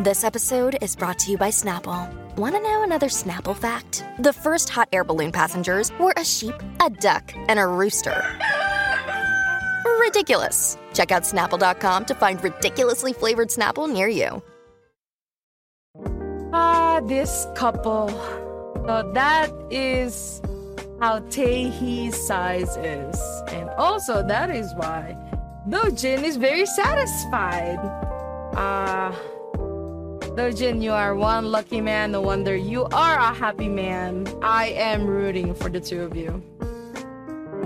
This episode is brought to you by Snapple. Want to know another Snapple fact? The first hot air balloon passengers were a sheep, a duck, and a rooster. Ridiculous. Check out snapple.com to find ridiculously flavored Snapple near you. Ah, this couple. So that is how Taehee's size is. And also, that is why Dojin is very satisfied. Ah. Uh, Dojin, you are one lucky man. No wonder you are a happy man. I am rooting for the two of you.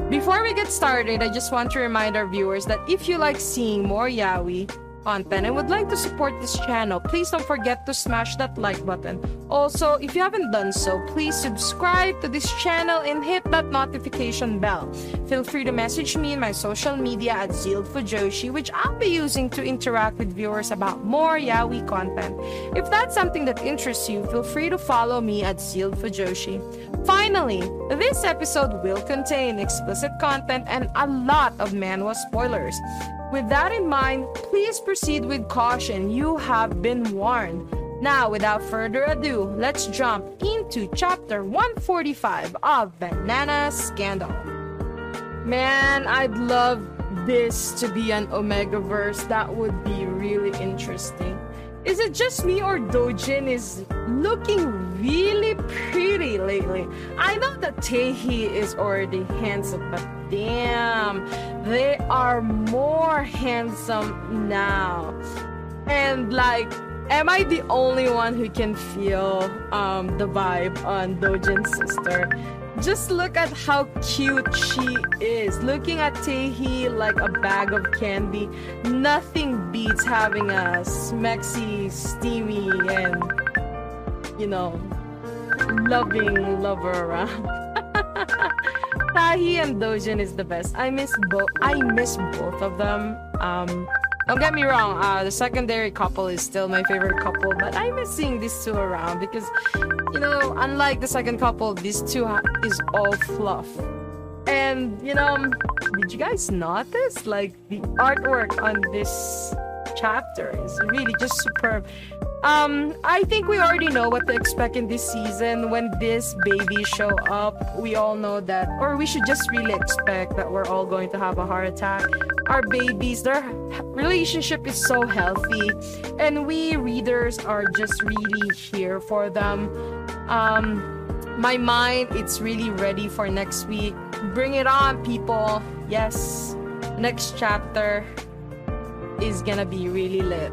Before we get started, I just want to remind our viewers that if you like seeing more Yaoi, content and would like to support this channel, please don't forget to smash that like button. Also, if you haven't done so, please subscribe to this channel and hit that notification bell. Feel free to message me in my social media at Zeal Fujoshi, which I'll be using to interact with viewers about more Yaoi content. If that's something that interests you, feel free to follow me at Zeal Fujoshi. Finally, this episode will contain explicit content and a lot of manhwa spoilers. With that in mind, please proceed with caution. You have been warned. Now, without further ado, let's jump into chapter 145 of Banana Scandal. Man, I'd love this to be an Omega verse. That would be really interesting. Is it just me or Dojin is looking really pretty lately? I know that Taehee is already handsome, but damn, they are more handsome now. And like, am I the only one who can feel um, the vibe on Dojin's sister? Just look at how cute she is. Looking at Taehee like a bag of candy, nothing beats having a smexy, steamy, and you know, loving lover around. Taehee and Dojin is the best. I miss both. I miss both of them. Um, don't get me wrong. Uh, the secondary couple is still my favorite couple, but I miss seeing these two around because, you know, unlike the second couple, these two ha- is all fluff. And you know, did you guys notice like the artwork on this chapter is really just superb. Um, I think we already know what to expect in this season. When this baby show up, we all know that, or we should just really expect that we're all going to have a heart attack. Our babies, their relationship is so healthy, and we readers are just really here for them. Um, my mind, it's really ready for next week. Bring it on, people. Yes, next chapter is gonna be really lit.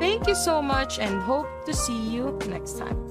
Thank you so much and hope to see you next time.